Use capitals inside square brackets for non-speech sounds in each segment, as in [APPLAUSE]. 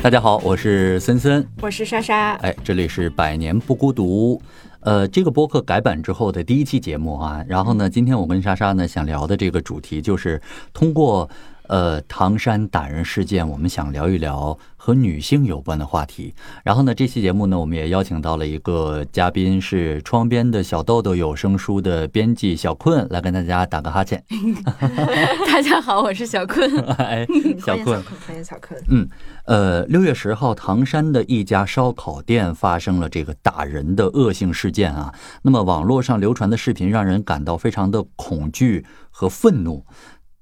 大家好，我是森森，我是莎莎。哎，这里是百年不孤独。呃，这个播客改版之后的第一期节目啊，然后呢，今天我跟莎莎呢想聊的这个主题就是通过。呃，唐山打人事件，我们想聊一聊和女性有关的话题。然后呢，这期节目呢，我们也邀请到了一个嘉宾，是窗边的小豆豆有声书的编辑小困，来跟大家打个哈欠。[LAUGHS] 大家好，我是小困。哎，小困，欢迎小困。嗯，呃，[LAUGHS] 六月十号，唐山的一家烧烤店发生了这个打人的恶性事件啊。那么网络上流传的视频让人感到非常的恐惧和愤怒，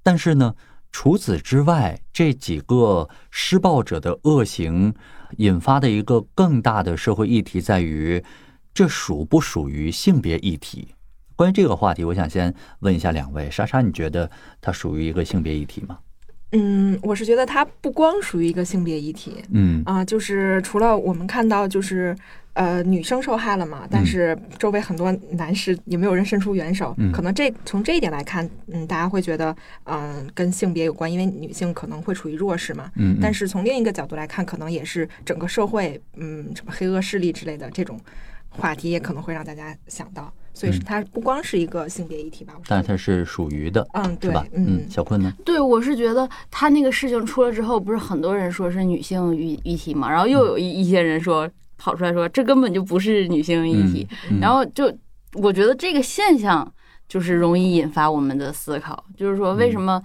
但是呢。除此之外，这几个施暴者的恶行引发的一个更大的社会议题在于，这属不属于性别议题？关于这个话题，我想先问一下两位，莎莎，你觉得它属于一个性别议题吗？嗯，我是觉得它不光属于一个性别议题，嗯啊，就是除了我们看到就是。呃，女生受害了嘛？但是周围很多男士也没有人伸出援手，可能这从这一点来看，嗯，大家会觉得，嗯，跟性别有关，因为女性可能会处于弱势嘛。嗯。但是从另一个角度来看，可能也是整个社会，嗯，什么黑恶势力之类的这种话题，也可能会让大家想到。所以它不光是一个性别议题吧？但是它是属于的，嗯，对吧？嗯，小坤呢？对，我是觉得他那个事情出了之后，不是很多人说是女性议议题嘛，然后又有一一些人说。跑出来说这根本就不是女性议题，然后就我觉得这个现象就是容易引发我们的思考，就是说为什么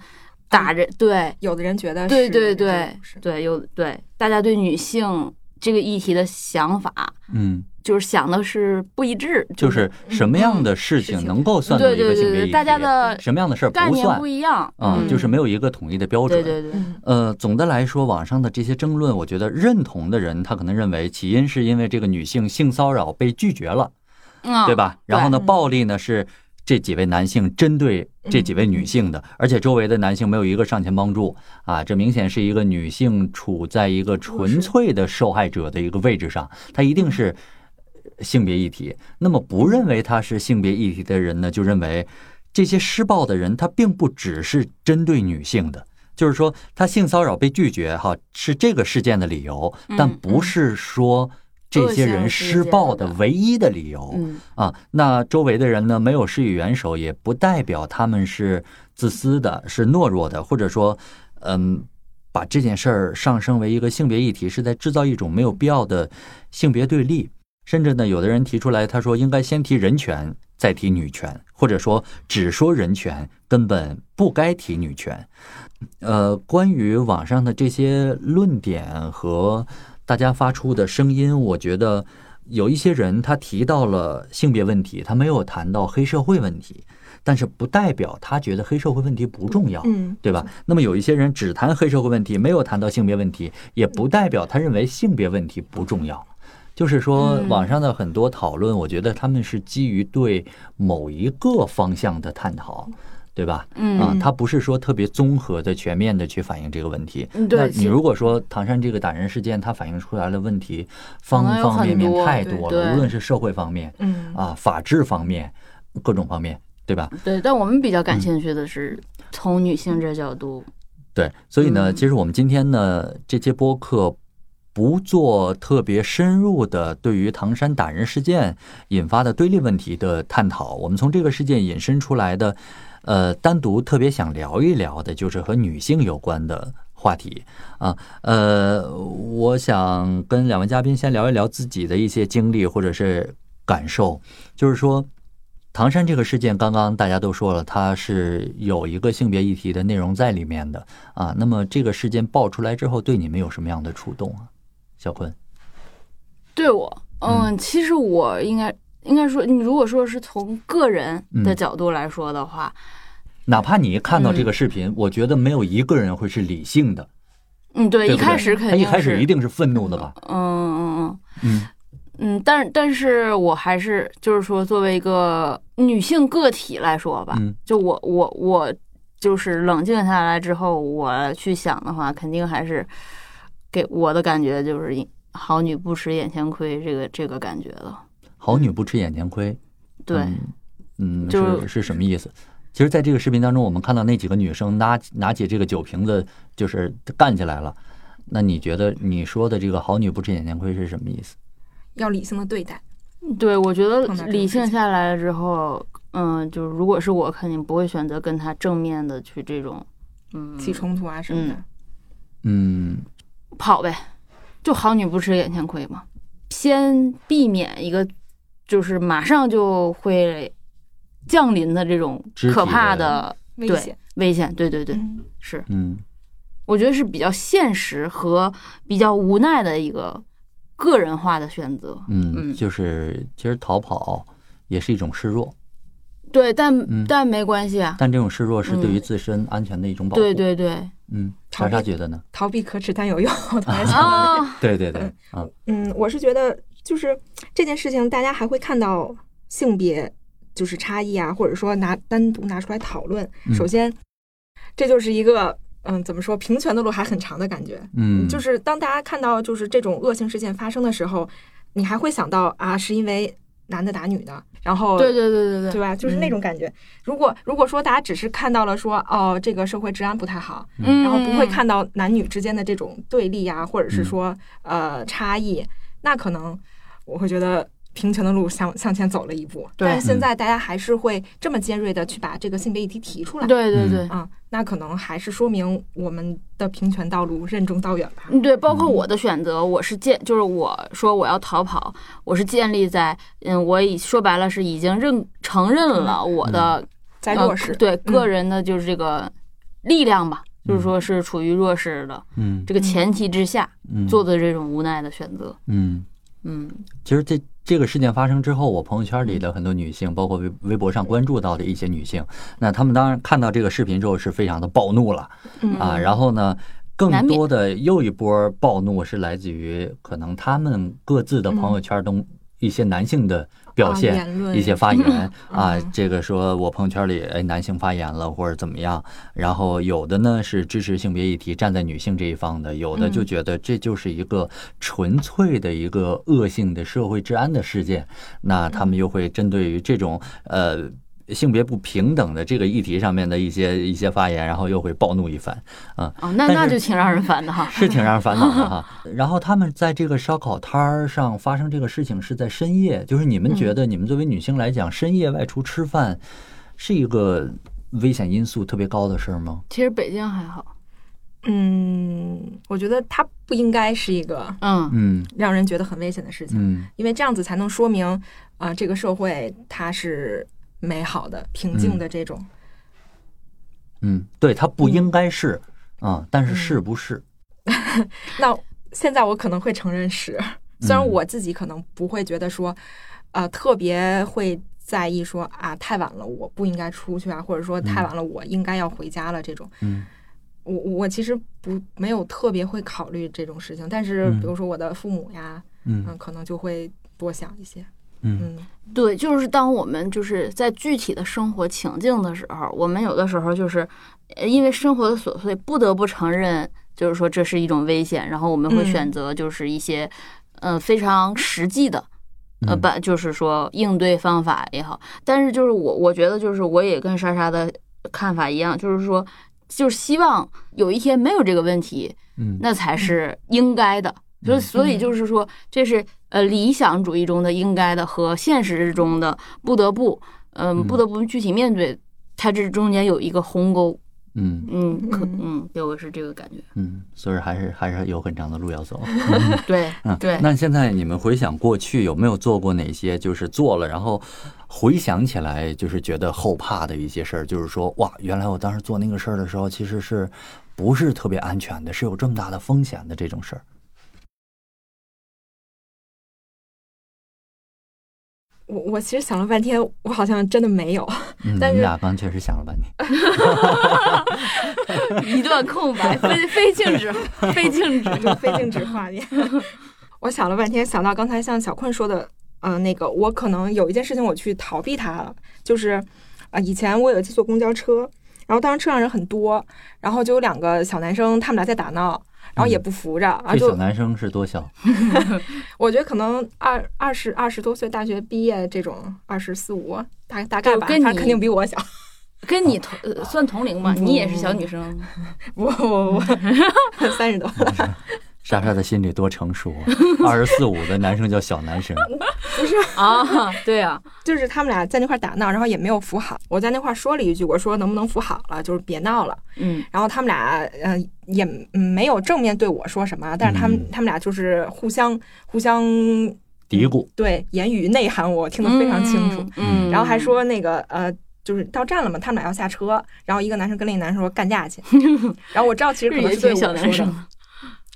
打着？对，有的人觉得对对对对，有对大家对女性这个议题的想法，嗯。就是想的是不一致，就是什么样的事情能够算作一个性别议题？大家的什么样的事儿概念不一样？嗯，就是没有一个统一的标准。对对对。呃，总的来说，网上的这些争论，我觉得认同的人，他可能认为起因是因为这个女性性骚扰被拒绝了，嗯，对吧？然后呢，暴力呢是。这几位男性针对这几位女性的，而且周围的男性没有一个上前帮助啊！这明显是一个女性处在一个纯粹的受害者的一个位置上，她一定是性别议题。那么不认为它是性别议题的人呢，就认为这些施暴的人他并不只是针对女性的，就是说他性骚扰被拒绝哈是这个事件的理由，但不是说。这些人施暴的唯一的理由啊，那周围的人呢没有施以援手，也不代表他们是自私的、是懦弱的，或者说，嗯，把这件事儿上升为一个性别议题，是在制造一种没有必要的性别对立。甚至呢，有的人提出来，他说应该先提人权，再提女权，或者说只说人权，根本不该提女权。呃，关于网上的这些论点和。大家发出的声音，我觉得有一些人他提到了性别问题，他没有谈到黑社会问题，但是不代表他觉得黑社会问题不重要，嗯，对吧？那么有一些人只谈黑社会问题，没有谈到性别问题，也不代表他认为性别问题不重要。就是说，网上的很多讨论，我觉得他们是基于对某一个方向的探讨。对吧？嗯啊，他不是说特别综合的、全面的去反映这个问题。那你如果说唐山这个打人事件，它反映出来的问题方方面面太多了，无论是社会方面，嗯啊，法治方面，各种方面，对吧？对，但我们比较感兴趣的是从女性这角度。对，所以呢，其实我们今天呢，这节播客不做特别深入的对于唐山打人事件引发的对立问题的探讨，我们从这个事件引申出来的。呃，单独特别想聊一聊的，就是和女性有关的话题啊。呃，我想跟两位嘉宾先聊一聊自己的一些经历或者是感受。就是说，唐山这个事件，刚刚大家都说了，它是有一个性别议题的内容在里面的啊。那么这个事件爆出来之后，对你们有什么样的触动啊？小坤，对我，嗯，其实我应该。应该说，你如果说是从个人的角度来说的话，哪怕你看到这个视频，我觉得没有一个人会是理性的。嗯，对，一开始肯定，他一开始一定是愤怒的吧？嗯嗯嗯嗯嗯，但但是我还是就是说，作为一个女性个体来说吧，就我我我就是冷静下来之后，我去想的话，肯定还是给我的感觉就是“好女不吃眼前亏”这个这个感觉的。好女不吃眼前亏，对，嗯，就是是什么意思？其实，在这个视频当中，我们看到那几个女生拿拿起这个酒瓶子，就是干起来了那你觉得你说的这个“好女不吃眼前亏”是什么意思？要理性的对待。对，我觉得理性下来了之后，嗯，就是如果是我，肯定不会选择跟他正面的去这种，嗯，起冲突啊什么的。嗯，跑呗，就好女不吃眼前亏嘛，先避免一个就是马上就会降临的这种可怕的危险，危险，对对对，是，嗯，我觉得是比较现实和比较无奈的一个个人化的选择，嗯，就是其实逃跑也是一种示弱，对，但但没关系啊，但这种示弱是对于自身安全的一种保护，对对对。嗯，长沙觉得呢？逃避可耻但有用。[LAUGHS] 我突然想到，对对对，啊，嗯，我是觉得就是这件事情，大家还会看到性别就是差异啊，或者说拿单独拿出来讨论。首先，这就是一个嗯，怎么说，平权的路还很长的感觉。嗯，就是当大家看到就是这种恶性事件发生的时候，你还会想到啊，是因为。男的打女的，然后对对对对对，对吧？就是那种感觉。如果如果说大家只是看到了说哦，这个社会治安不太好，然后不会看到男女之间的这种对立呀，或者是说呃差异，那可能我会觉得。平权的路向向前走了一步，但是现在大家还是会这么尖锐的去把这个性别议题提出来。对对对，啊，那可能还是说明我们的平权道路任重道远吧。嗯，对，包括我的选择，我是建，就是我说我要逃跑，我是建立在，嗯，我已说白了是已经认承认了我的在弱势，对个人的就是这个力量吧，就是说是处于弱势的，嗯，这个前提之下做的这种无奈的选择，嗯。嗯，其实这。这个事件发生之后，我朋友圈里的很多女性，包括微微博上关注到的一些女性，那她们当然看到这个视频之后是非常的暴怒了，啊，然后呢，更多的又一波暴怒是来自于可能她们各自的朋友圈中一些男性的。表现一些发言 [LAUGHS] 啊，这个说我朋友圈里哎男性发言了或者怎么样，然后有的呢是支持性别议题站在女性这一方的，有的就觉得这就是一个纯粹的一个恶性的社会治安的事件，那他们又会针对于这种呃。性别不平等的这个议题上面的一些一些发言，然后又会暴怒一番，啊，哦，那那就挺让人烦的哈，[LAUGHS] 是挺让人烦恼的哈。[LAUGHS] 然后他们在这个烧烤摊儿上发生这个事情是在深夜，就是你们觉得你们作为女性来讲，深夜外出吃饭是一个危险因素特别高的事儿吗？其实北京还好，嗯，我觉得它不应该是一个嗯嗯让人觉得很危险的事情，嗯，因为这样子才能说明啊，这个社会它是。美好的、平静的这种，嗯，对，它不应该是啊，但是是不是？[LAUGHS] 那现在我可能会承认是，虽然我自己可能不会觉得说，呃，特别会在意说啊，太晚了，我不应该出去啊，或者说太晚了，我应该要回家了这种。嗯，我我其实不没有特别会考虑这种事情，但是比如说我的父母呀，嗯，可能就会多想一些。嗯，对，就是当我们就是在具体的生活情境的时候，我们有的时候就是因为生活的琐碎，不得不承认，就是说这是一种危险，然后我们会选择就是一些呃非常实际的呃把就是说应对方法也好。但是就是我我觉得就是我也跟莎莎的看法一样，就是说就是希望有一天没有这个问题，嗯，那才是应该的。所以所以就是说这是。呃，理想主义中的应该的和现实中的不得不，嗯，不得不具体面对，它这中间有一个鸿沟。嗯嗯，可嗯，给我是这个感觉。嗯，所以还是还是有很长的路要走。[LAUGHS] 对，嗯对。那现在你们回想过去，有没有做过哪些就是做了，然后回想起来就是觉得后怕的一些事儿？就是说，哇，原来我当时做那个事儿的时候，其实是不是特别安全的，是有这么大的风险的这种事儿。我我其实想了半天，我好像真的没有。嗯，你俩刚确实想了半天，[LAUGHS] 一段空白，非非静止，非静止，非静止 [LAUGHS] 画面。[LAUGHS] 我想了半天，想到刚才像小困说的，嗯，那个我可能有一件事情我去逃避它了，就是啊，以前我有一次坐公交车，然后当时车上人很多，然后就有两个小男生，他们俩在打闹。然后也不扶着，这小男生是多小？[LAUGHS] 我觉得可能二二十二十多岁，大学毕业这种二十四五，大大概吧，他肯定比我小。[LAUGHS] 跟你同算同龄吗？你也是小女生？不不不，[LAUGHS] 三十多。莎莎的心里多成熟，[LAUGHS] 二十四五的男生叫小男生。不是啊，对啊，就是他们俩在那块打闹，然后也没有扶好。我在那块说了一句，我说能不能扶好了，就是别闹了。嗯，然后他们俩呃也没有正面对我说什么，但是他们他们俩就是互相互相嘀咕，对言语内涵我听得非常清楚。嗯，然后还说那个呃。就是到站了嘛，他们俩要下车，然后一个男生跟另一个男生说干架去，[LAUGHS] 然后我知道其实可能是对我说的。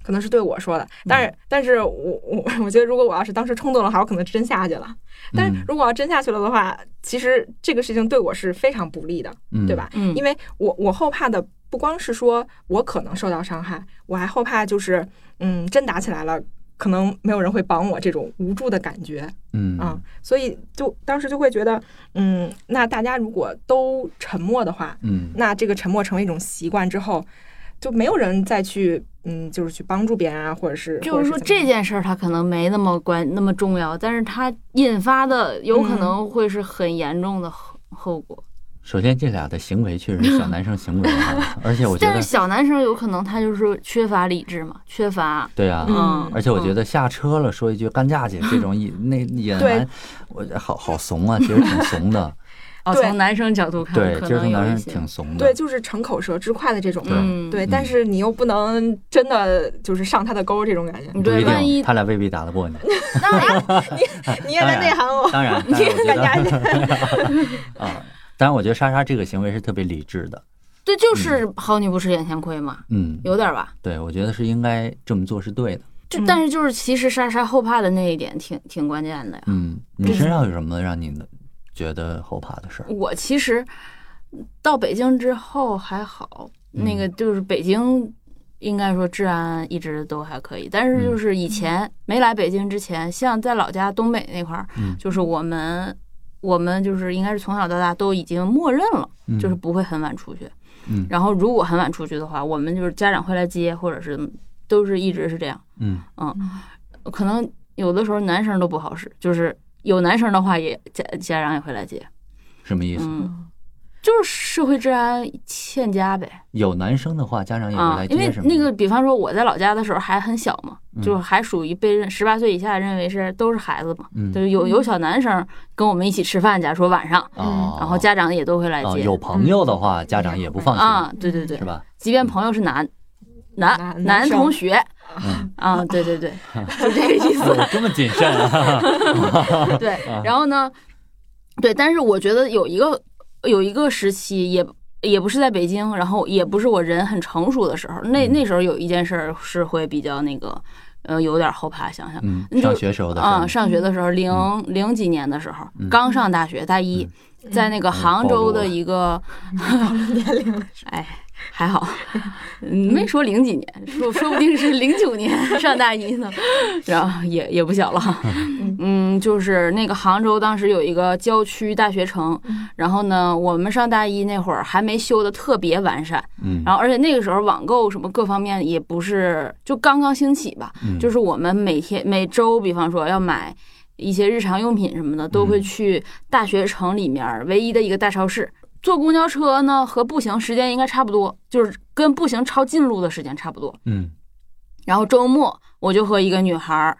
可能是对我说的，但是，但是我我我觉得，如果我要是当时冲动了话，我可能真下去了。但是如果要真下去了的话，其实这个事情对我是非常不利的，对吧？嗯，因为我我后怕的不光是说我可能受到伤害，我还后怕就是嗯，真打起来了，可能没有人会帮我，这种无助的感觉。嗯啊，所以就当时就会觉得，嗯，那大家如果都沉默的话，嗯，那这个沉默成为一种习惯之后。就没有人再去，嗯，就是去帮助别人啊，或者是，就是说这件事儿他可能没那么关那么重要，但是他引发的有可能会是很严重的后后果。首先，这俩的行为确实是小男生行为，[LAUGHS] 而且我觉得，但是小男生有可能他就是缺乏理智嘛，缺乏。对啊，嗯，而且我觉得下车了说一句干架去这种隐那 [LAUGHS] 隐瞒，我好好怂啊，其实挺怂的。哦，从男生角度看，对，其实从男生挺怂的，对，就是逞口舌之快的这种，嗯，对，但是你又不能真的就是上他的钩，这种感觉，对，万一他俩未必打得过你，[LAUGHS] [LAUGHS] 当然，你你也在内涵我，当然，[LAUGHS] 你也干架去啊，当然，我觉得莎莎这个行为是特别理智的，对，就是好女不吃眼前亏嘛，嗯，有点吧，对，我觉得是应该这么做是对的，就但是就是其实莎莎后怕的那一点挺挺关键的呀，嗯，你身上有什么让你觉得后怕的事儿，我其实到北京之后还好，那个就是北京应该说治安一直都还可以，但是就是以前没来北京之前，像在老家东北那块儿，就是我们我们就是应该是从小到大都已经默认了，就是不会很晚出去，嗯，然后如果很晚出去的话，我们就是家长会来接，或者是都是一直是这样，嗯。嗯，可能有的时候男生都不好使，就是。有男生的话，也家家长也会来接，什么意思？嗯，就是社会治安欠佳呗。有男生的话，家长也会来接，因为那个，比方说我在老家的时候还很小嘛，就还属于被认十八岁以下认为是都是孩子嘛，就是有有小男生跟我们一起吃饭，假如说晚上，然后家长也都会来接。有朋友的话，家长也不放心啊，对对对，是吧？即便朋友是男男男同学。嗯啊，对对对，就这个意思。这么谨慎啊？对，然后呢？对，但是我觉得有一个有一个时期，也也不是在北京，然后也不是我人很成熟的时候。那那时候有一件事是会比较那个，呃，有点后怕。想想，上学时候的啊，上学的时候，零零几年的时候，刚上大学大一，在那个杭州的一个 [LAUGHS] 年龄，哎。还好，没说零几年，说说不定是零九年上大一呢，然后也也不小了。[LAUGHS] 嗯，就是那个杭州当时有一个郊区大学城，然后呢，我们上大一那会儿还没修的特别完善，嗯，然后而且那个时候网购什么各方面也不是就刚刚兴起吧，就是我们每天每周，比方说要买一些日常用品什么的，都会去大学城里面唯一的一个大超市。坐公交车呢和步行时间应该差不多，就是跟步行抄近路的时间差不多。嗯，然后周末我就和一个女孩儿，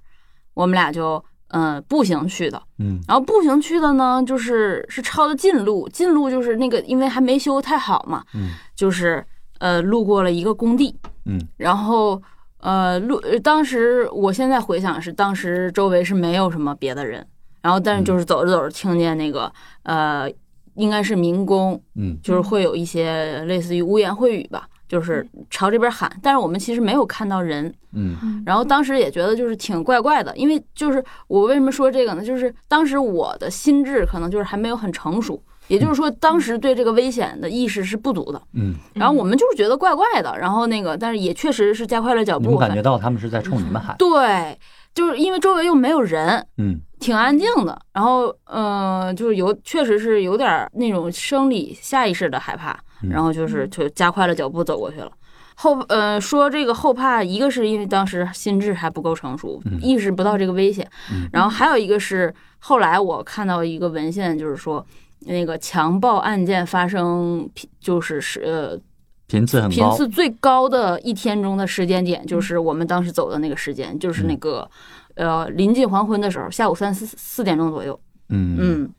我们俩就嗯步行去的。嗯，然后步行去的呢，就是是抄的近路，近路就是那个因为还没修太好嘛。嗯，就是呃路过了一个工地。嗯，然后呃路当时我现在回想是当时周围是没有什么别的人，然后但是就是走着走着听见那个呃。应该是民工，嗯，就是会有一些类似于污言秽语吧，就是朝这边喊，但是我们其实没有看到人，嗯，然后当时也觉得就是挺怪怪的，因为就是我为什么说这个呢？就是当时我的心智可能就是还没有很成熟，也就是说当时对这个危险的意识是不足的，嗯，然后我们就是觉得怪怪的，然后那个，但是也确实是加快了脚步，我感觉到他们是在冲你们喊，对。就是因为周围又没有人，嗯，挺安静的。然后，嗯，就是有，确实是有点那种生理下意识的害怕。然后就是就加快了脚步走过去了。后，呃，说这个后怕，一个是因为当时心智还不够成熟，意识不到这个危险。然后还有一个是后来我看到一个文献，就是说，那个强暴案件发生就是是呃频次很频次最高的一天中的时间点，就是我们当时走的那个时间，就是那个呃临近黄昏的时候，下午三四四点钟左右。嗯嗯，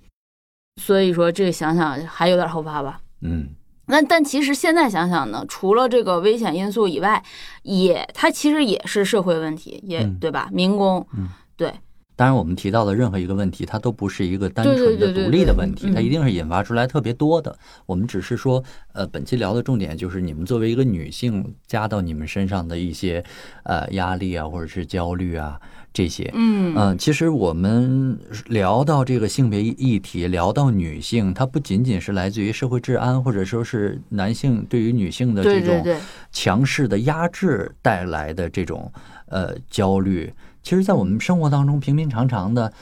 所以说这想想还有点后怕吧。嗯。那但其实现在想想呢，除了这个危险因素以外，也它其实也是社会问题，也对吧？民工，对。当然，我们提到的任何一个问题，它都不是一个单纯的独立的问题，它一定是引发出来特别多的。我们只是说，呃，本期聊的重点就是你们作为一个女性加到你们身上的一些呃压力啊，或者是焦虑啊这些。嗯嗯，其实我们聊到这个性别议题，聊到女性，它不仅仅是来自于社会治安，或者说是男性对于女性的这种强势的压制带来的这种呃焦虑。其实，在我们生活当中，平平常常的，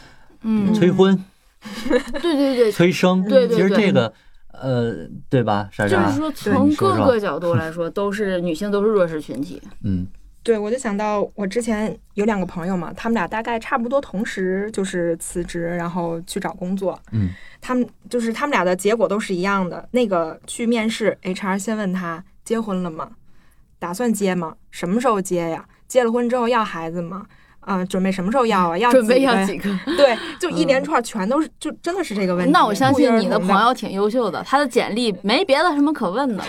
嗯，催婚，[LAUGHS] 对对对，催生，对对对，其实这个，呃，对吧？就是说，从各个角度来说，都是女性，都是弱势群体。嗯，对，我就想到我之前有两个朋友嘛，他们俩大概差不多同时就是辞职，然后去找工作。嗯，他们就是他们俩的结果都是一样的。那个去面试，HR 先问他结婚了吗？打算结吗？什么时候结呀？结了婚之后要孩子吗？啊，准备什么时候要啊？要准备要几个？对，[LAUGHS] 就一连串全都是，就真的是这个问题。那我相信你的朋友挺优秀的，他的简历没别的什么可问的。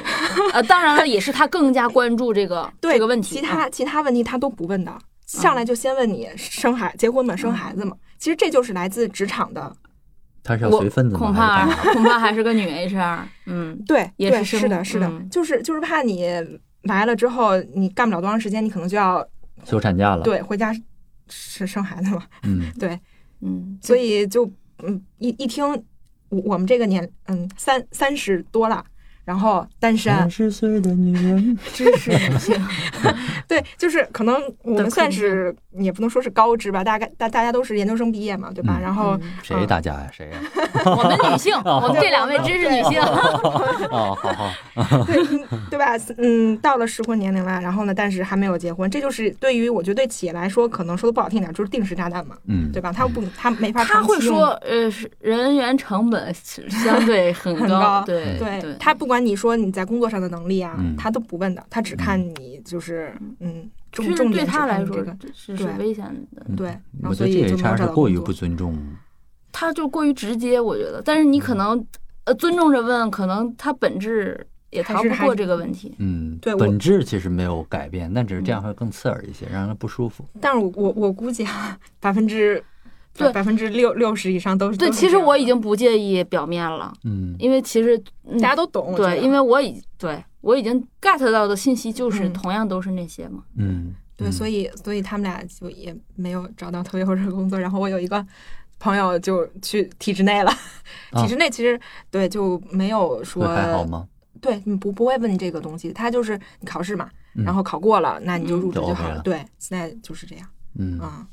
呃，当然了，也是他更加关注这个这个问题。其他其他问题他都不问的，上来就先问你生孩结婚吗？生孩子吗？其实这就是来自职场的。他是要随份子吗？恐怕恐怕还是个女 HR。嗯，[LAUGHS] 对，也是是的，是的，就是就是怕你来了之后你干不了多长时间，你可能就要休产假了。对，回家。是生孩子嘛？嗯，[LAUGHS] 对，嗯，所以就嗯一一听，我我们这个年嗯三三十多了。然后单身，三十岁的女人，[LAUGHS] 知识女性，[LAUGHS] 对，就是可能我们算是也不能说是高知吧，大概大大家都是研究生毕业嘛，对吧？然后谁大家呀？谁呀？[LAUGHS] 我们女性，我们这两位知识女性。哦，好好，对对吧？嗯，到了适婚年龄了，然后呢，但是还没有结婚，这就是对于我觉得对企业来说，可能说的不好听点，就是定时炸弹嘛，嗯，对吧？他不，他没法他会说，呃，人员成本相对很高，对对，他不管。你说你在工作上的能力啊，他都不问的，他只看你就是嗯，重重点对他来说是是危险的，对。我觉得这 HR 是过于不尊重，他就过于直接，我觉得。但是你可能呃尊重着问，可能他本质也逃不过这个问题。嗯，对，本质其实没有改变，但只是这样会更刺耳一些，让人不舒服。但是我我我估计啊，百分之。对，百分之六六十以上都是对。其实我已经不介意表面了，嗯，因为其实大家都懂。对，因为我已对我已经 get 到的信息就是同样都是那些嘛。嗯，对，所以所以他们俩就也没有找到特别合适的工作。然后我有一个朋友就去体制内了，体制内其实对就没有说还好吗？对，你不不会问你这个东西，他就是你考试嘛，然后考过了，那你就入职就好了。对，现在就是这样。嗯啊。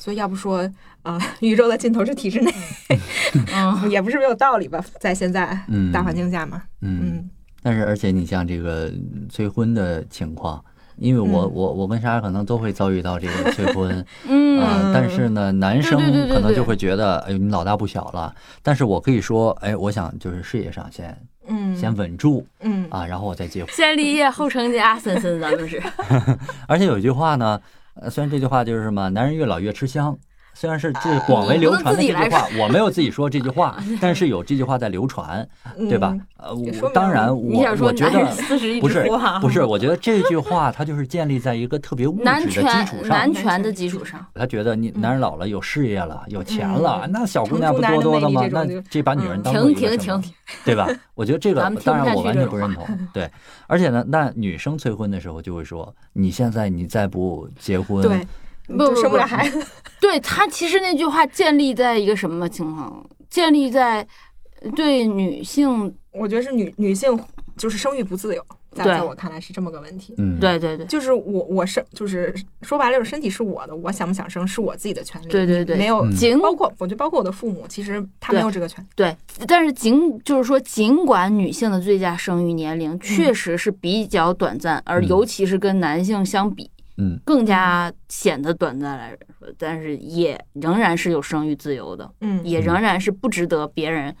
所以要不说，啊，宇宙的尽头是体制内，[LAUGHS] 嗯也不是没有道理吧？在现在大环境下嘛，嗯，但是而且你像这个催婚的情况，因为我我我跟莎莎可能都会遭遇到这个催婚，[LAUGHS] 嗯，但是呢，男生可能就会觉得，哎呦，你老大不小了。但是我可以说，哎，我想就是事业上先，嗯，先稳住，嗯啊，然后我再结婚，先立业后成家，森森咱们是。[LAUGHS] 而且有一句话呢。呃，虽然这句话就是什么“男人越老越吃香”，虽然是这广为流传的这句话，我没有自己说这句话，[LAUGHS] 但是有这句话在流传，对吧？呃，我当然，我我觉得不是不是，我觉得这句话它就是建立在一个特别物质的基础上，男权的基础上。他觉得你男人老了有事业了有钱了，那小姑娘不多多的吗？那这把女人当停停停停，对吧？我觉得这 [LAUGHS] 个当然我完全不认同。对，而且呢，那女生催婚的时候就会说：“你现在你再不结婚，对，不生不了孩子。[LAUGHS] ”对他其实那句话建立在一个什么情况？建立在对女性。我觉得是女女性就是生育不自由，在在我看来是这么个问题。嗯，对对对，就是我我生就是说白了，就是身体是我的，我想不想生是我自己的权利。对对对，没有仅包括我觉得包括我的父母，其实他没有这个权。对，但是尽就是说，尽管女性的最佳生育年龄确实是比较短暂，而尤其是跟男性相比，嗯，更加显得短暂来说，但是也仍然是有生育自由的，嗯，也仍然是不值得别人。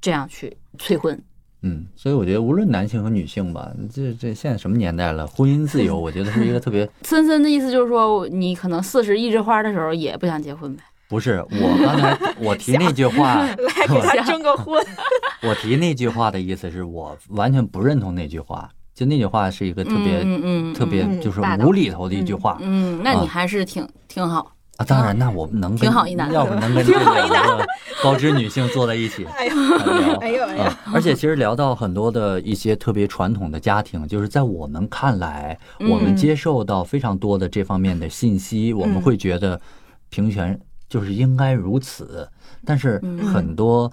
这样去催婚。嗯，所以我觉得无论男性和女性吧，这这现在什么年代了，婚姻自由，[LAUGHS] 我觉得是一个特别森森的意思就是说，你可能四十一枝花的时候也不想结婚呗。不是我刚才 [LAUGHS] 我提那句话，[LAUGHS] 来给他征个婚。我提那句话的意思是我完全不认同那句话，就那句话是一个特别特别就是无厘头的一句话嗯，那你还是挺挺好。啊。当然，那我们能跟挺好一男的要不能跟 [LAUGHS] 这两个高知女性坐在一起 [LAUGHS] 哎呦聊 [LAUGHS] 哎呦哎呦啊。而且其实聊到很多的一些特别传统的家庭，就是在我们看来，我们接受到非常多的这方面的信息，我们会觉得平权就是应该如此。但是很多。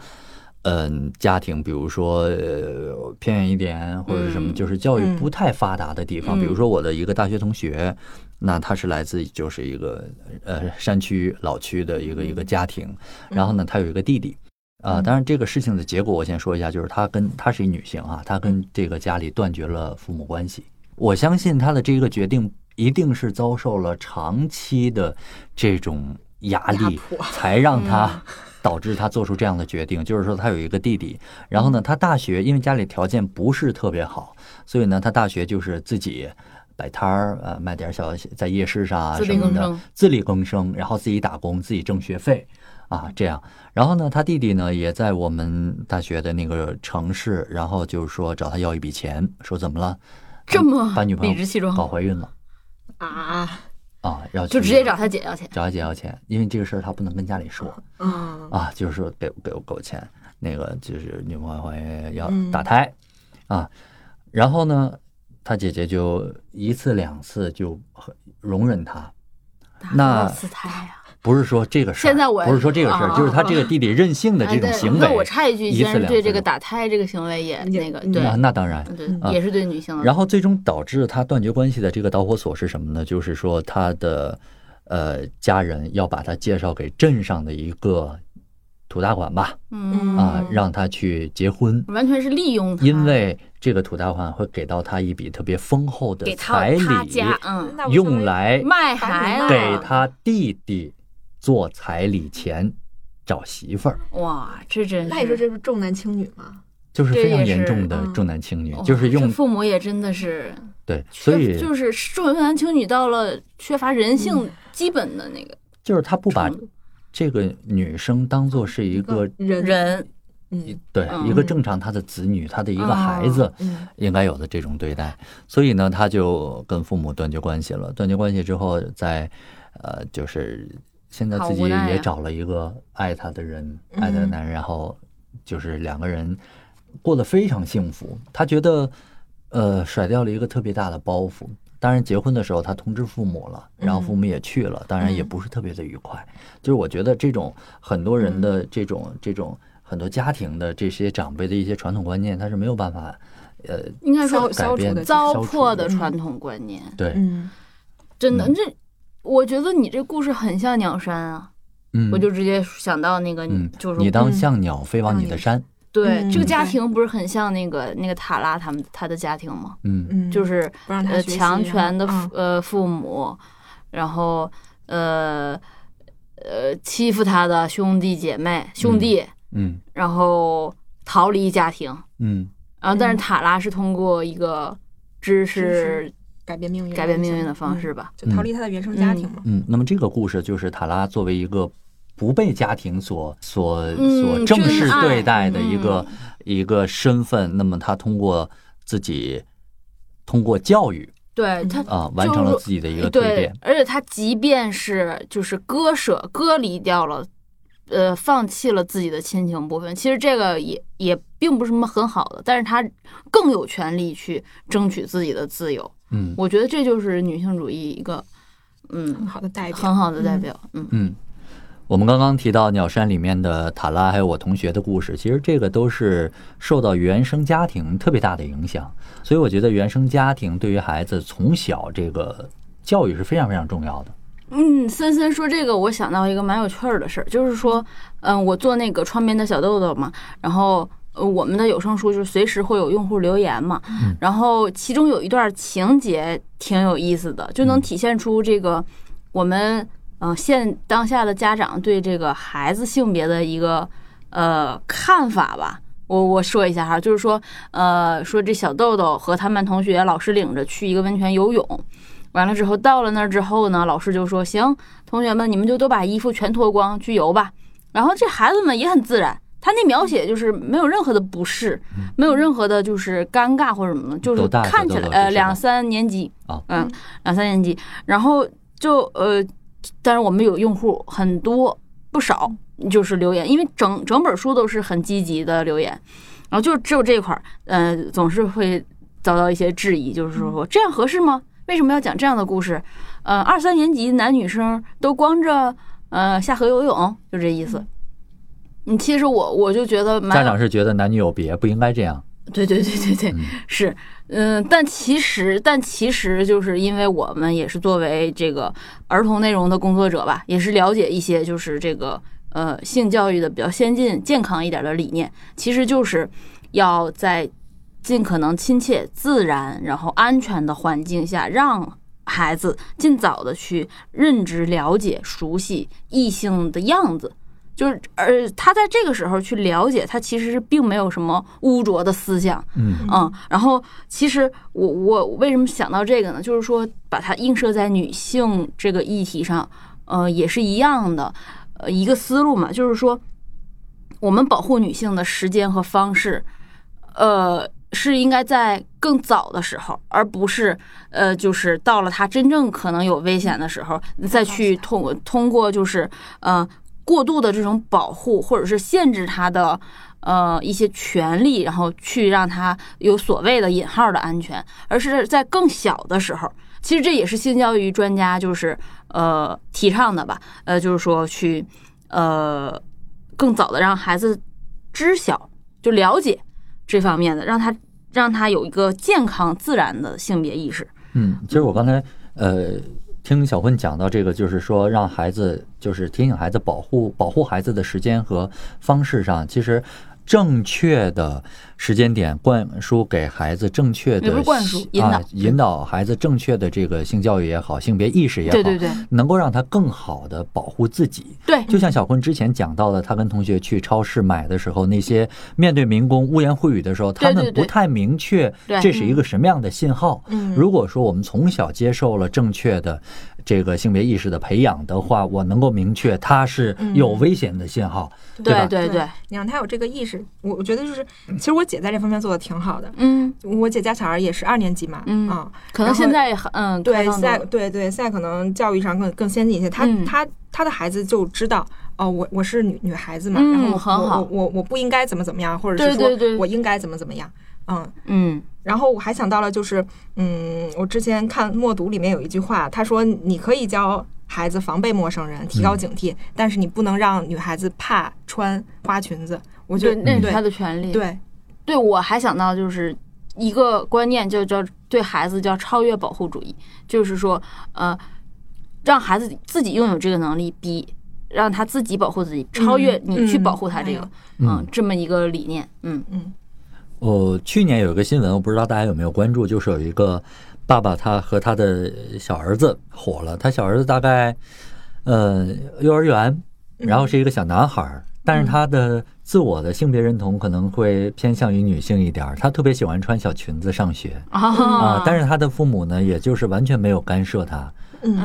嗯，家庭，比如说呃偏远一点或者什么，就是教育不太发达的地方，比如说我的一个大学同学，那他是来自就是一个呃山区老区的一个一个家庭，然后呢，他有一个弟弟，啊，当然这个事情的结果我先说一下，就是他跟他是一女性啊，她跟这个家里断绝了父母关系，我相信她的这个决定一定是遭受了长期的这种压力，才让她。导致他做出这样的决定，就是说他有一个弟弟，然后呢，他大学因为家里条件不是特别好，所以呢，他大学就是自己摆摊儿，呃，卖点小在夜市上啊什么的，自力更生，然后自己打工，自己挣学费啊，这样。然后呢，他弟弟呢也在我们大学的那个城市，然后就是说找他要一笔钱，说怎么了？这么把女朋理直气壮搞怀孕了啊？啊，要就直接找他姐要钱，找他姐要钱，因为这个事儿他不能跟家里说。嗯啊，就是说给给我给我钱，那个就是女朋友怀孕要打胎啊，然后呢，他姐姐就一次两次就容忍他，那次胎呀。不是说这个事儿，现在我不是说这个事儿，就是他这个弟弟任性的这种行为。那我插一句，对这个打胎这个行为也那个，对，那当然，对，也是对女性的。然后最终导致他断绝关系的这个导火索是什么呢？就是说他的呃家人要把他介绍给镇上的一个土大款吧，嗯啊，让他去结婚，完全是利用他，因为这个土大款会给到他一笔特别丰厚的彩礼，嗯，用来卖孩子给他弟弟。做彩礼钱找媳妇儿，哇，这真那你说这是重男轻女吗？就是非常严重的重男轻女，就是用父母也真的是对，所以就是重男轻女到了缺乏人性基本的那个，就是他不把这个女生当做是一个人，嗯，对，一个正常他的子女，他的一个孩子应该有的这种对待，所以呢，他就跟父母断绝关系了。断绝关系之后，在呃，就是。现在自己也找了一个爱他的人，爱他的男人，然后就是两个人过得非常幸福。他觉得，呃，甩掉了一个特别大的包袱。当然，结婚的时候他通知父母了，然后父母也去了，当然也不是特别的愉快。就是我觉得这种很多人的这种这种很多家庭的这些长辈的一些传统观念，他是没有办法，呃，应该说改变糟粕的传统观念。对，真的这。我觉得你这故事很像鸟山啊，嗯，我就直接想到那个，就是你当像鸟飞往你的山。对，这个家庭不是很像那个那个塔拉他们他的家庭吗？嗯。嗯，就是呃强权的呃父母，然后呃呃欺负他的兄弟姐妹兄弟，嗯，然后逃离家庭，嗯，然后但是塔拉是通过一个知识。改变命运，改变命运的方式吧，就逃离他的原生家庭嘛。嗯，那么这个故事就是塔拉作为一个不被家庭所所所正式对待的一个一个身份，那么他通过自己通过教育，对他啊完成了自己的一个蜕变。而且他即便是就是割舍、割离掉了。呃，放弃了自己的亲情部分，其实这个也也并不是什么很好的，但是他更有权利去争取自己的自由。嗯，我觉得这就是女性主义一个嗯很好的代表，很好的代表。嗯嗯，我们刚刚提到鸟山里面的塔拉，还有我同学的故事，其实这个都是受到原生家庭特别大的影响，所以我觉得原生家庭对于孩子从小这个教育是非常非常重要的。嗯，森森说这个，我想到一个蛮有趣儿的事儿，就是说，嗯，我做那个窗边的小豆豆嘛，然后呃，我们的有声书就是随时会有用户留言嘛，然后其中有一段情节挺有意思的，就能体现出这个我们嗯现当下的家长对这个孩子性别的一个呃看法吧，我我说一下哈，就是说，呃，说这小豆豆和他们班同学，老师领着去一个温泉游泳，完了之后到了那儿之后呢，老师就说：“行，同学们，你们就都把衣服全脱光去游吧。”然后这孩子们也很自然，他那描写就是没有任何的不适，没有任何的就是尴尬或者什么的，就是看起来呃两三年级啊，嗯，两三年级，然后就呃，但是我们有用户很多不少。就是留言，因为整整本书都是很积极的留言，然后就只有这块儿，呃，总是会遭到一些质疑，就是说这样合适吗？为什么要讲这样的故事？呃，二三年级男女生都光着呃下河游泳，就这意思。你其实我我就觉得，家长是觉得男女有别，不应该这样。对对对对对，是，嗯，但其实但其实就是因为我们也是作为这个儿童内容的工作者吧，也是了解一些就是这个。呃，性教育的比较先进、健康一点的理念，其实就是要在尽可能亲切、自然，然后安全的环境下，让孩子尽早的去认知、了解、熟悉异性的样子。就是，而他在这个时候去了解，他其实是并没有什么污浊的思想。嗯嗯。然后，其实我我为什么想到这个呢？就是说，把它映射在女性这个议题上，呃，也是一样的。呃，一个思路嘛，就是说，我们保护女性的时间和方式，呃，是应该在更早的时候，而不是呃，就是到了他真正可能有危险的时候，再去通通过就是呃过度的这种保护，或者是限制他的呃一些权利，然后去让他有所谓的引号的安全，而是在更小的时候。其实这也是性教育专家就是呃提倡的吧，呃就是说去呃更早的让孩子知晓就了解这方面的，让他让他有一个健康自然的性别意识。嗯，其实我刚才呃听小坤讲到这个，就是说让孩子就是提醒孩子保护保护孩子的时间和方式上，其实。正确的时间点灌输给孩子正确的灌输引导引导孩子正确的这个性教育也好，性别意识也好，对对对，能够让他更好的保护自己。对，就像小坤之前讲到的，他跟同学去超市买的时候，那些面对民工污言秽语的时候，他们不太明确这是一个什么样的信号。嗯，如果说我们从小接受了正确的。这个性别意识的培养的话，我能够明确它是有危险的信号，对吧？对对，你让他有这个意识，我我觉得就是，其实我姐在这方面做的挺好的。嗯，我姐家小孩也是二年级嘛，嗯。啊，可能现在嗯，对，现在对对，现在可能教育上更更先进一些。他他他的孩子就知道，哦，我我是女女孩子嘛，然后我我我我不应该怎么怎么样，或者是说我应该怎么怎么样。嗯。嗯，然后我还想到了，就是嗯，我之前看默读里面有一句话，他说你可以教孩子防备陌生人，提高警惕，但是你不能让女孩子怕穿花裙子。我觉得那是她的权利。对，对我还想到就是一个观念，就叫对孩子叫超越保护主义，就是说呃，让孩子自己拥有这个能力，比让他自己保护自己，超越你去保护他这个，嗯，这么一个理念。嗯嗯。我去年有一个新闻，我不知道大家有没有关注，就是有一个爸爸，他和他的小儿子火了。他小儿子大概呃幼儿园，然后是一个小男孩，但是他的自我的性别认同可能会偏向于女性一点，他特别喜欢穿小裙子上学啊。但是他的父母呢，也就是完全没有干涉他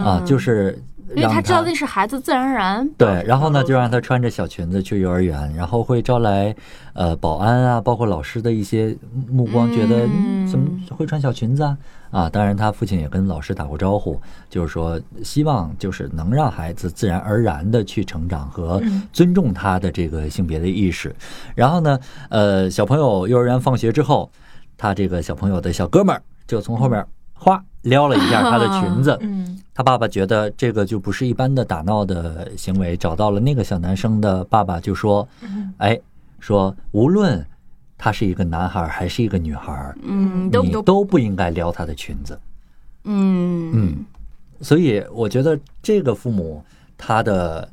啊，就是。因为他知道那是孩子自然而然。对，然后呢，就让他穿着小裙子去幼儿园，然后会招来呃保安啊，包括老师的一些目光，觉得怎么会穿小裙子啊？啊，当然他父亲也跟老师打过招呼，就是说希望就是能让孩子自然而然的去成长和尊重他的这个性别的意识。然后呢，呃，小朋友幼儿园放学之后，他这个小朋友的小哥们儿就从后面哗撩了一下她的裙子。[LAUGHS] 嗯。他爸爸觉得这个就不是一般的打闹的行为，找到了那个小男生的爸爸，就说：“哎，说无论他是一个男孩还是一个女孩，嗯，你都不应该撩他的裙子。”嗯嗯，所以我觉得这个父母他的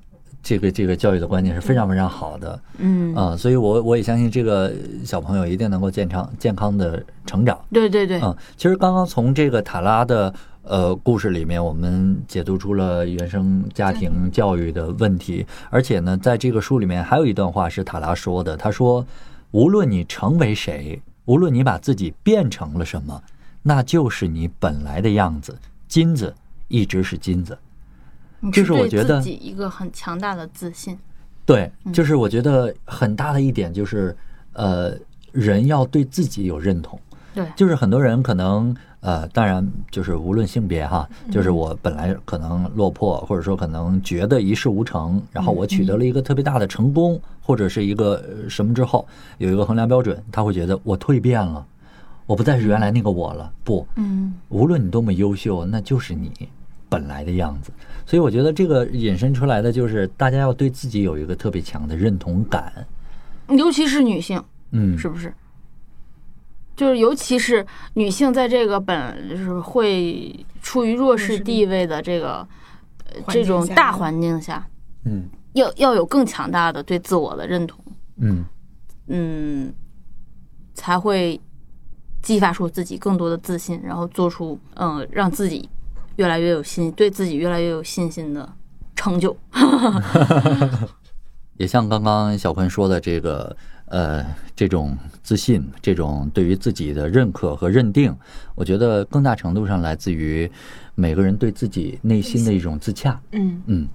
这个这个教育的观念是非常非常好的。嗯啊，所以我我也相信这个小朋友一定能够健康健康的成长。对对对，嗯，其实刚刚从这个塔拉的。呃，故事里面我们解读出了原生家庭教育的问题，而且呢，在这个书里面还有一段话是塔拉说的，他说：“无论你成为谁，无论你把自己变成了什么，那就是你本来的样子。金子一直是金子，就是我觉得自己一个很强大的自信。对，就是我觉得很大的一点就是，呃，人要对自己有认同。对，就是很多人可能。呃，当然，就是无论性别哈，就是我本来可能落魄，或者说可能觉得一事无成，然后我取得了一个特别大的成功，或者是一个什么之后，有一个衡量标准，他会觉得我蜕变了，我不再是原来那个我了。不，嗯，无论你多么优秀，那就是你本来的样子。所以我觉得这个引申出来的就是，大家要对自己有一个特别强的认同感，尤其是女性，嗯，是不是？就是，尤其是女性在这个本就是会处于弱势地位的这个这种大环境下，嗯，要要有更强大的对自我的认同，嗯。嗯，才会激发出自己更多的自信，然后做出嗯让自己越来越有信，对自己越来越有信心的成就。[LAUGHS] 也像刚刚小坤说的这个。呃，这种自信，这种对于自己的认可和认定，我觉得更大程度上来自于每个人对自己内心的一种自洽。嗯嗯，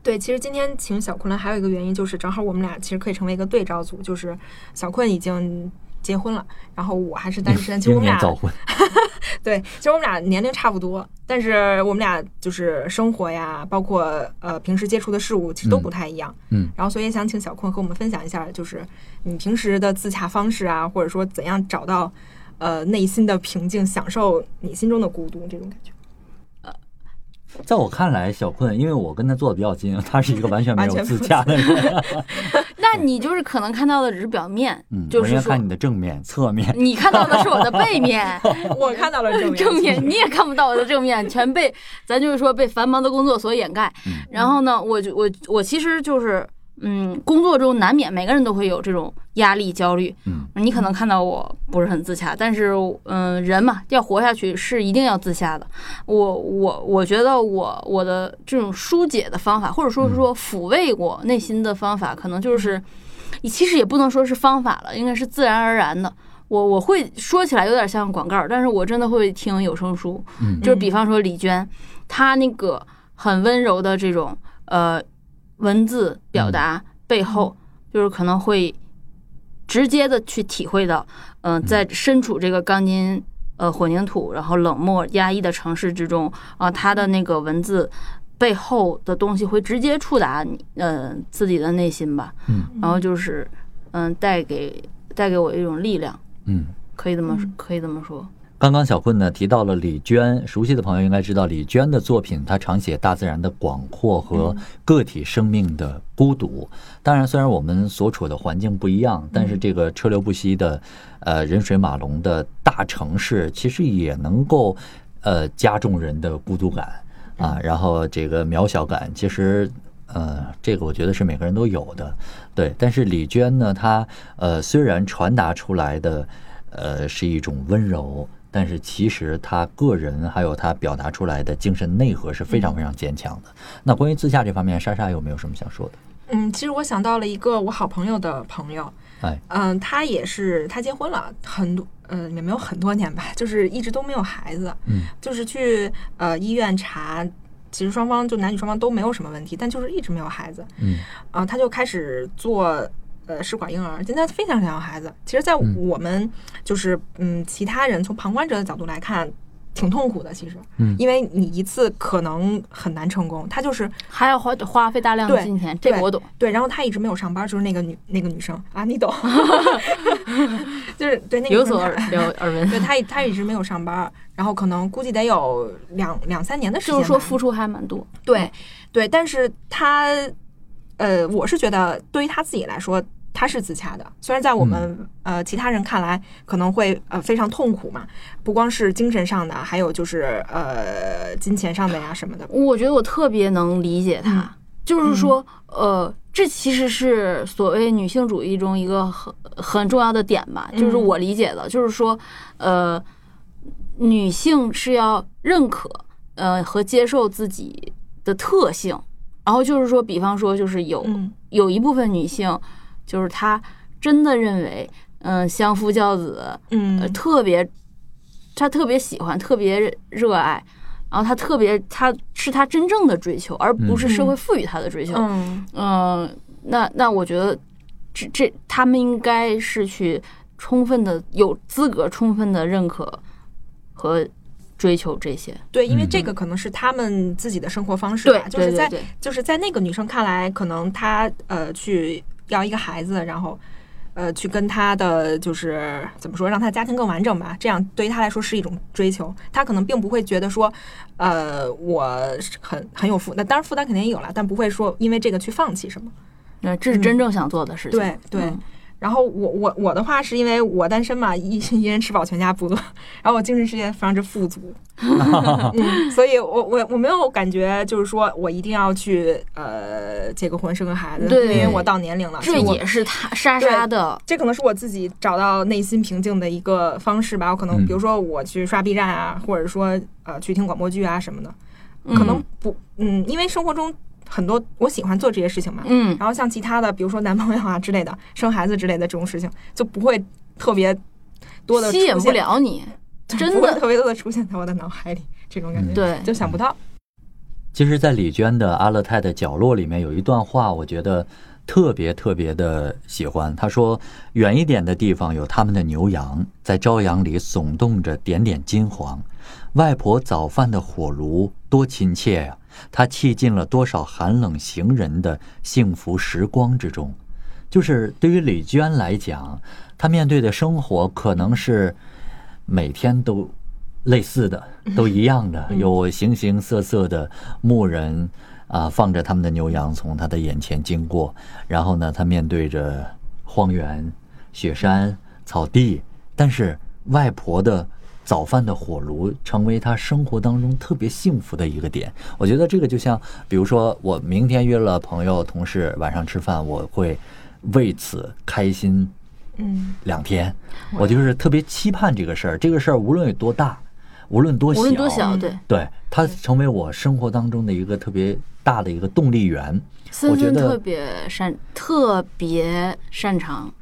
对，其实今天请小坤来还有一个原因，就是正好我们俩其实可以成为一个对照组，就是小坤已经。结婚了，然后我还是单身。其实我们俩早婚，[LAUGHS] 对，其实我们俩年龄差不多，但是我们俩就是生活呀，包括呃平时接触的事物，其实都不太一样。嗯，然后所以想请小坤和我们分享一下，就是你平时的自洽方式啊，或者说怎样找到呃内心的平静，享受你心中的孤独这种感觉。在我看来，小困，因为我跟他坐的比较近，他是一个完全没有自洽的人。[LAUGHS] 那你就是可能看到的只是表面，嗯，就是看你的正面、侧面。你看到的是我的背面，[LAUGHS] 我看到了正面。正面你也看不到我的正面，全被咱就是说被繁忙的工作所掩盖。然后呢，我就我我其实就是。嗯，工作中难免每个人都会有这种压力、焦虑。嗯，你可能看到我不是很自洽，但是，嗯，人嘛，要活下去是一定要自洽的。我我我觉得我我的这种疏解的方法，或者说是说抚慰我内心的方法，可能就是，其实也不能说是方法了，应该是自然而然的。我我会说起来有点像广告，但是我真的会听有声书。嗯，就是比方说李娟，她那个很温柔的这种，呃。文字表达背后，就是可能会直接的去体会到，嗯，在身处这个钢筋呃混凝土，然后冷漠压抑的城市之中，啊，他的那个文字背后的东西会直接触达你，呃，自己的内心吧。嗯，然后就是，嗯，带给带给我一种力量。嗯，可以这么可以这么说。刚刚小坤呢提到了李娟，熟悉的朋友应该知道李娟的作品，她常写大自然的广阔和个体生命的孤独。当然，虽然我们所处的环境不一样，但是这个车流不息的，呃，人水马龙的大城市，其实也能够，呃，加重人的孤独感啊，然后这个渺小感，其实，呃，这个我觉得是每个人都有的，对。但是李娟呢，她呃，虽然传达出来的，呃，是一种温柔。但是其实他个人还有他表达出来的精神内核是非常非常坚强的。那关于自洽这方面，莎莎有没有什么想说的？嗯，其实我想到了一个我好朋友的朋友，哎，嗯，他也是他结婚了很多，呃，也没有很多年吧，就是一直都没有孩子，嗯，就是去呃医院查，其实双方就男女双方都没有什么问题，但就是一直没有孩子，嗯，啊，他就开始做。呃，试管婴儿现在非常想要孩子。其实，在我们就是嗯，其他人从旁观者的角度来看，挺痛苦的。其实，嗯，因为你一次可能很难成功。他就是还要花花费大量的金钱，这个我懂。对，然后他一直没有上班，就是那个女那个女生啊，你懂，[LAUGHS] 就是对那个有所耳耳闻。对他他一直没有上班，然后可能估计得有两两三年的时间。就是说付出还蛮多。对对，但是他呃，我是觉得对于他自己来说。他是自洽的，虽然在我们呃其他人看来可能会呃非常痛苦嘛，不光是精神上的，还有就是呃金钱上的呀什么的。我觉得我特别能理解他，就是说呃这其实是所谓女性主义中一个很很重要的点吧，就是我理解的，就是说呃女性是要认可呃和接受自己的特性，然后就是说比方说就是有有一部分女性。就是他真的认为，嗯，相夫教子，嗯，特别，他特别喜欢，特别热爱，然后他特别，他是他真正的追求，而不是社会赋予他的追求。嗯。嗯，那那我觉得，这这他们应该是去充分的有资格充分的认可和追求这些。对，因为嗯这个可能是他们自己的生活方式吧，对就是在对对对。就是在那个女生看来，可能她呃去要一个孩子，然后呃去跟他的就是怎么说，让他家庭更完整吧，这样对于他来说是一种追求。他可能并不会觉得说，呃，我是很很有负，那当然负担肯定也有了，但不会说因为这个去放弃什么。那这是真正想做的事情。对对。嗯然后我我我的话是因为我单身嘛，一 [LAUGHS] 一人吃饱全家不饿，然后我精神世界非常之富足，[LAUGHS] 嗯，所以我我我没有感觉就是说我一定要去呃结个婚生个孩子，对因为我到年龄了，这也是他莎莎的。这可能是我自己找到内心平静的一个方式吧。我可能嗯比如说我去刷 B 站啊，或者说呃去听广播剧啊什么的，嗯可能不嗯，因为生活中很多我喜欢做这些事情嘛，嗯，然后像其他的，比如说男朋友啊之类的，生孩子之类的这种事情，就不会特别多的吸引不了你，真的不会特别多的出现在我的脑海里，这种感觉，对就想不到。其实，在李娟的《阿勒泰的角落》里面有一段话，我觉得特别特别的喜欢。她说：“远一点的地方有他们的牛羊，在朝阳里耸动着点点金黄。外婆早饭的火炉多亲切呀、它沏进了多少寒冷行人的幸福时光之中。”就是对于李娟来讲，她面对的生活可能是每天都类似的，都一样的，有形形色色的牧人啊，放着他们的牛羊从他的眼前经过，然后呢，他面对着荒原、雪山、草地，但是外婆的。早饭的火炉成为他生活当中特别幸福的一个点，我觉得这个就像，比如说我明天约了朋友、同事晚上吃饭，我会为此开心嗯，两天，我就是特别期盼这个事儿。这个事儿无论有多大，无论多小，无论多小，嗯对。对它成为我生活当中的一个特别大的一个动力源。森我觉得森特别擅，特别擅长。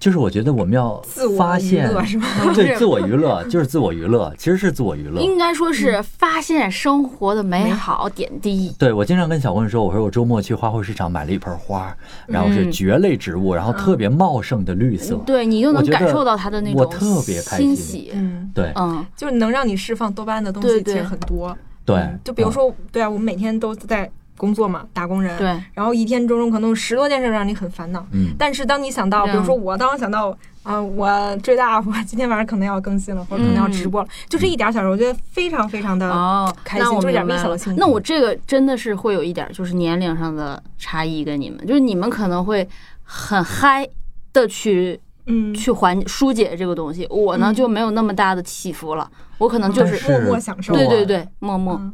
就是我觉得我们要自我娱发现乐是吧？[LAUGHS] 对 [LAUGHS] 自我娱乐，就是自我娱乐，其实是自我娱乐。应该说是发现生活的美美好点滴。对，我经常跟小问说，我说我周末去花卉市场买了一盆花，然后是嗯蕨类植物，然后特别茂盛的绿色。对你又能感受到它的那种我特别开心欣喜。嗯，对嗯，就是能让你释放多巴胺的东西其实很多。对嗯，就比如说，对啊，我们每天都在工作嘛，打工人，对，然后一天中中可能有十多件事让你很烦恼。嗯，但是当你想到，比如说我当时想到，啊、我追的 UP 今天晚上可能要更新了，或者可能要直播了，就这一点小事，我觉得非常非常的哦，开心，那我就一点明白了。微小的幸福。那我这个真的是会有一点，就是年龄上的差异跟你们，就是你们可能会很嗨的去嗯，去缓疏解这个东西，我呢嗯。就没有那么大的起伏了，我可能就是默默享受。对对对，默默。嗯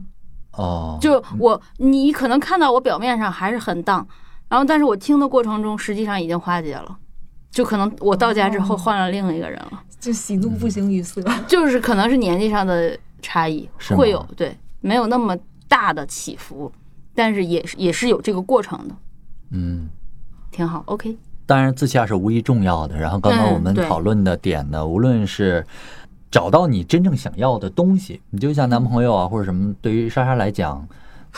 哦，就我，你可能看到我表面上还是很荡，然后但是我听的过程中，实际上已经化解了。就可能我到家之后哦换了另一个人了，就喜怒不形于色。[LAUGHS] 就是可能是年纪上的差异会有，对，没有那么大的起伏，但是也是也是有这个过程的，嗯。挺好。OK，当然，自洽是无疑重要的。然后，刚刚我们讨论的点呢，无论是找到你真正想要的东西，你就像男朋友啊或者什么，对于莎莎来讲，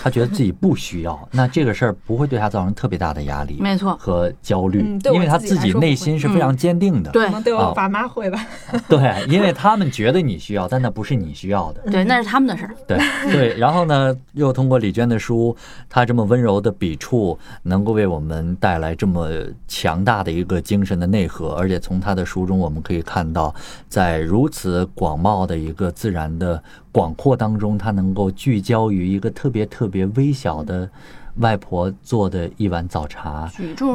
她觉得自己不需要，[LAUGHS] 那这个事儿不会对他造成特别大的压力没错，和焦虑嗯，因为他自己内心是非常坚定的。对对我啊爸妈会吧。[LAUGHS] 对，因为他们觉得你需要，但那不是你需要的。对，那是他们的事儿。对对，然后呢，又通过李娟的书，她这么温柔的笔触，能够为我们带来这么强大的一个精神的内核，而且从她的书中，我们可以看到，在如此广袤的一个自然的广阔当中，他能够聚焦于一个特别特别微小的外婆做的一碗早茶。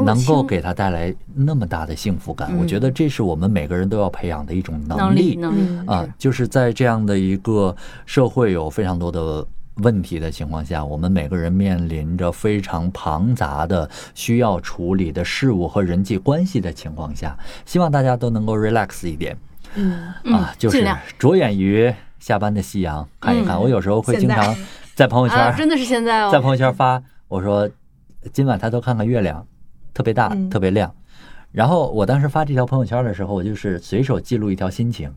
能够给他带来那么大的幸福感，我嗯觉得这是我们每个人都要培养的一种能力能力嗯啊，就是在这样的一个社会有非常多的问题的情况下，我们每个人面临着非常庞杂的需要处理的事物和人际关系的情况下，希望大家都能够 relax 一点。嗯，嗯啊，就是着眼于下班的夕阳看一看。嗯我有时候会经常在。朋友圈啊，真的是现在哦，在朋友圈发，我说今晚抬头看看月亮，特别大，嗯。特别亮。然后我当时发这条朋友圈的时候，我就是随手记录一条心情，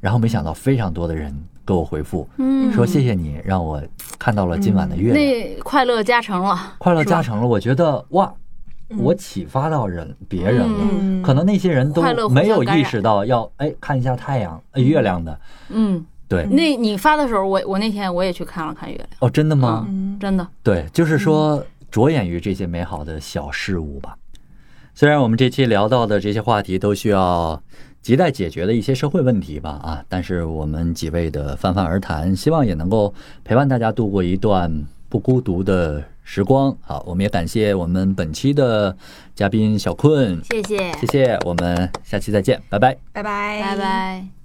然后没想到非常多的人给我回复，嗯，说谢谢你让我看到了今晚的月亮，那快乐加成了，快乐加成了。我觉得哇，我启发到人别人了，可能那些人都没有意识到要哎看一下太阳、月亮的。嗯，对。那你发的时候，我我那天我也去看了看月亮。哦，真的吗？真的。对，就是说着眼于这些美好的小事物吧。虽然我们这期聊到的这些话题都需要亟待解决的一些社会问题吧，啊，但是我们几位的泛泛而谈，希望也能够陪伴大家度过一段不孤独的时光。好，我们也感谢我们本期的嘉宾小困，谢谢，谢谢，我们下期再见，拜拜，拜拜，拜拜。